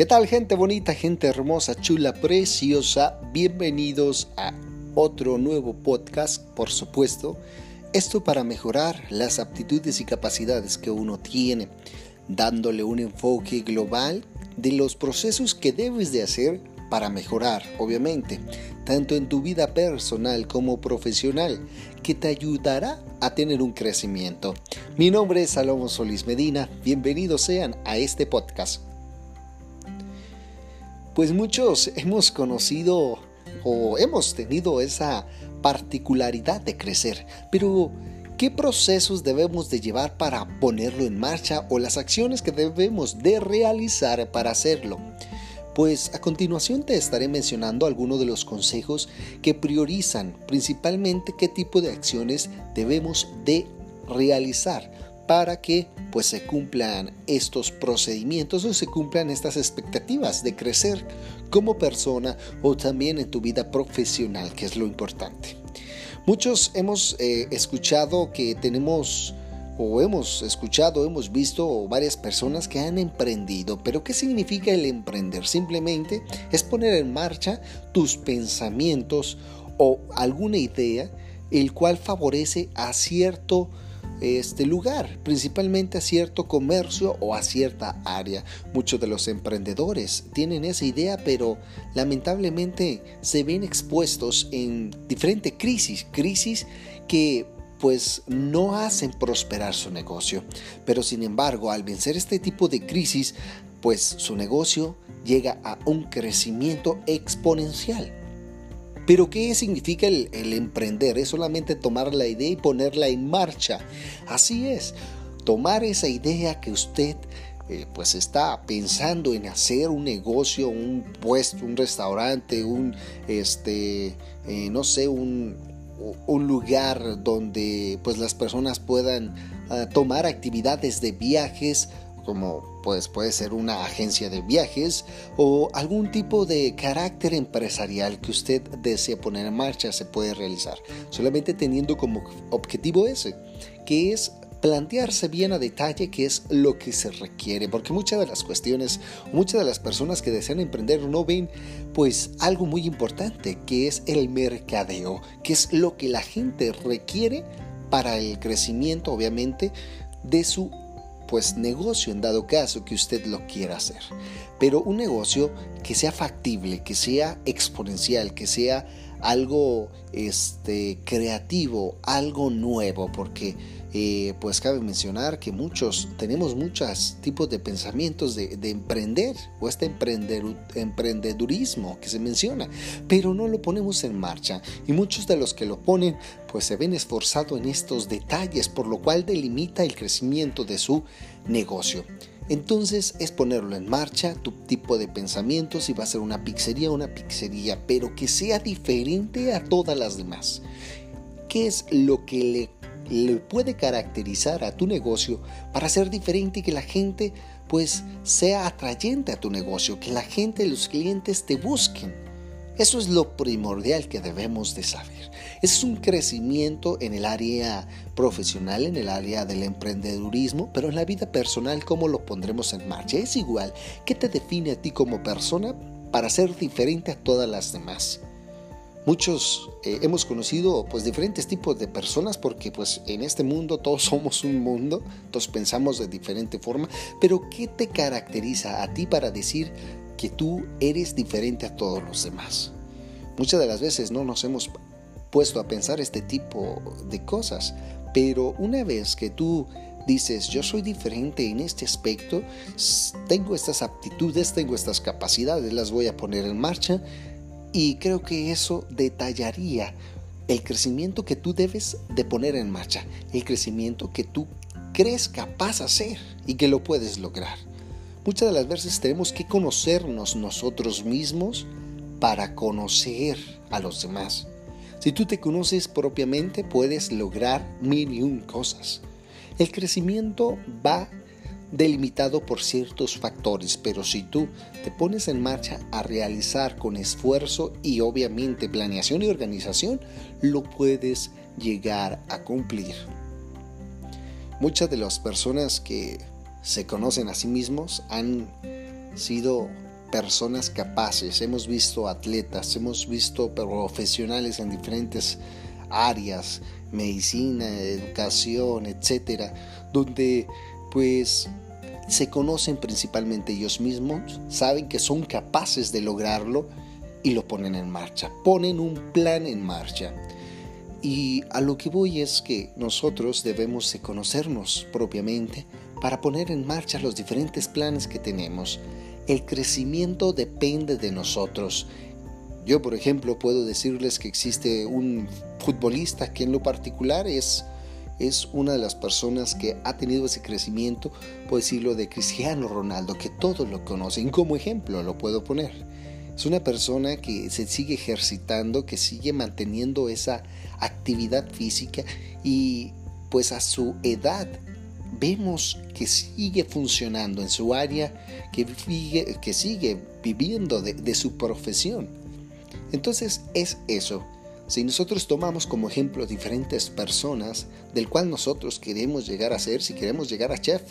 ¿Qué tal gente bonita, gente hermosa, chula, preciosa? Bienvenidos a otro nuevo podcast, por supuesto. Esto para mejorar las aptitudes y capacidades que uno tiene, dándole un enfoque global de los procesos que debes de hacer para mejorar, obviamente, tanto en tu vida personal como profesional, que te ayudará a tener un crecimiento. Mi nombre es Salomón Solís Medina, bienvenidos sean a este podcast. Pues muchos hemos conocido o hemos tenido esa particularidad de crecer, pero ¿qué procesos debemos de llevar para ponerlo en marcha o las acciones que debemos de realizar para hacerlo? Pues a continuación te estaré mencionando algunos de los consejos que priorizan principalmente qué tipo de acciones debemos de realizar para que pues se cumplan estos procedimientos o se cumplan estas expectativas de crecer como persona o también en tu vida profesional, que es lo importante. Muchos hemos eh, escuchado que tenemos o hemos escuchado, hemos visto varias personas que han emprendido. Pero ¿qué significa el emprender? Simplemente es poner en marcha tus pensamientos o alguna idea el cual favorece a cierto este lugar, principalmente a cierto comercio o a cierta área. Muchos de los emprendedores tienen esa idea, pero lamentablemente se ven expuestos en diferentes crisis, crisis que pues no hacen prosperar su negocio. Pero sin embargo, al vencer este tipo de crisis, pues su negocio llega a un crecimiento exponencial. Pero ¿qué significa el, emprender? Es solamente tomar la idea y ponerla en marcha. Así es, tomar esa idea que usted eh, pues está pensando en hacer un negocio, un puesto, un restaurante, un, este, eh, no sé, un, un lugar donde pues las personas puedan ah, tomar actividades de viajes como pues puede ser una agencia de viajes o algún tipo de carácter empresarial que usted desea poner en marcha se puede realizar. Solamente teniendo como objetivo ese que es plantearse bien a detalle qué es lo que se requiere, porque muchas de las cuestiones, muchas de las personas que desean emprender no ven pues algo muy importante, que es el mercadeo, que es lo que la gente requiere para el crecimiento, obviamente, de su pues negocio en dado caso que usted lo quiera hacer. Pero un negocio que sea factible, que sea exponencial, que sea algo este, creativo, algo nuevo, porque eh, pues cabe mencionar que muchos tenemos muchos tipos de pensamientos de, emprender o este emprender, emprendedurismo que se menciona, pero no lo ponemos en marcha y muchos de los que lo ponen pues se ven esforzados en estos detalles, por lo cual delimita el crecimiento de su negocio. Entonces es ponerlo en marcha, tu tipo de pensamiento, si va a ser una pizzería, una pizzería, pero que sea diferente a todas las demás. ¿Qué es lo que le le puede caracterizar a tu negocio para ser diferente y que la gente pues sea atrayente a tu negocio, que la gente, los clientes te busquen. Eso es lo primordial que debemos de saber. Es un crecimiento en el área profesional, en el área del emprendedurismo, pero en la vida personal, ¿cómo lo pondremos en marcha? Es igual. ¿Qué te define a ti como persona para ser diferente a todas las demás? Muchos eh, hemos conocido pues diferentes tipos de personas porque pues en este mundo todos somos un mundo, todos pensamos de diferente forma, pero ¿qué te caracteriza a ti para decir que tú eres diferente a todos los demás? Muchas de las veces no nos hemos puesto a pensar este tipo de cosas, pero una vez que tú dices, yo soy diferente en este aspecto, tengo estas aptitudes, tengo estas capacidades, las voy a poner en marcha, y creo que eso detallaría el crecimiento que tú debes de poner en marcha, el crecimiento que tú crees capaz de hacer y que lo puedes lograr. Muchas de las veces tenemos que conocernos nosotros mismos para conocer a los demás. Si tú te conoces propiamente, puedes lograr mil y un cosas. El crecimiento va delimitado por ciertos factores, pero si tú te pones en marcha a realizar con esfuerzo y obviamente planeación y organización, lo puedes llegar a cumplir. Muchas de las personas que se conocen a sí mismos han sido personas capaces, hemos visto atletas, hemos visto profesionales en diferentes áreas, medicina, educación, etcétera, donde pues se conocen principalmente ellos mismos, saben que son capaces de lograrlo y lo ponen en marcha, ponen un plan en marcha. Y a lo que voy es que nosotros debemos de conocernos propiamente para poner en marcha los diferentes planes que tenemos. El crecimiento depende de nosotros. Yo, por ejemplo, puedo decirles que existe un futbolista que en lo particular es, es una de las personas que ha tenido ese crecimiento, puedo decirlo, de Cristiano Ronaldo, que todos lo conocen. Como ejemplo lo puedo poner. Es una persona que se sigue ejercitando, que sigue manteniendo esa actividad física y pues a su edad vemos que sigue funcionando en su área, que sigue, viviendo de su profesión. Entonces es eso. Si nosotros tomamos como ejemplo diferentes personas del cual nosotros queremos llegar a ser, si queremos llegar a chef,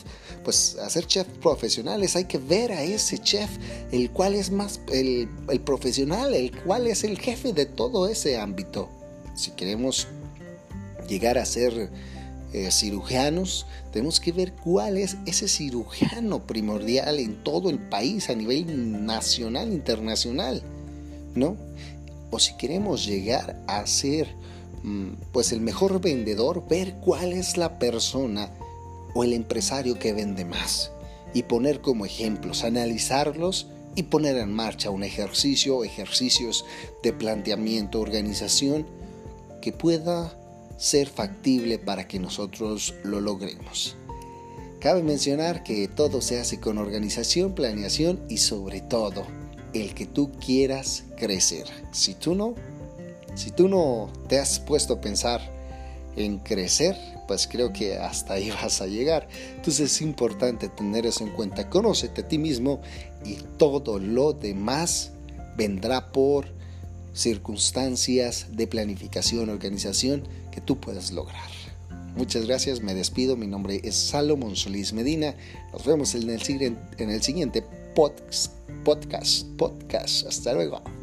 pues a ser chef profesionales hay que ver a ese chef, el cual es más el, profesional, el cual es el jefe de todo ese ámbito. Si queremos llegar a ser eh, cirujanos, tenemos que ver cuál es ese cirujano primordial en todo el país a nivel nacional, internacional, ¿no? O si queremos llegar a ser mm, pues el mejor vendedor, ver cuál es la persona o el empresario que vende más y poner como ejemplos, analizarlos y poner en marcha un ejercicio ejercicios de planteamiento, organización que pueda ser factible para que nosotros lo logremos. Cabe mencionar que todo se hace con organización, planeación y sobre todo el que tú quieras crecer. Si tú no, si tú no te has puesto a pensar en crecer, pues creo que hasta ahí vas a llegar. Entonces es importante tener eso en cuenta. Conócete a ti mismo y todo lo demás vendrá por circunstancias de planificación, organización que tú puedas lograr. Muchas gracias, me despido. Mi nombre es Salomón Solís Medina. Nos vemos en el, en el siguiente podcast podcast, podcast. Hasta luego.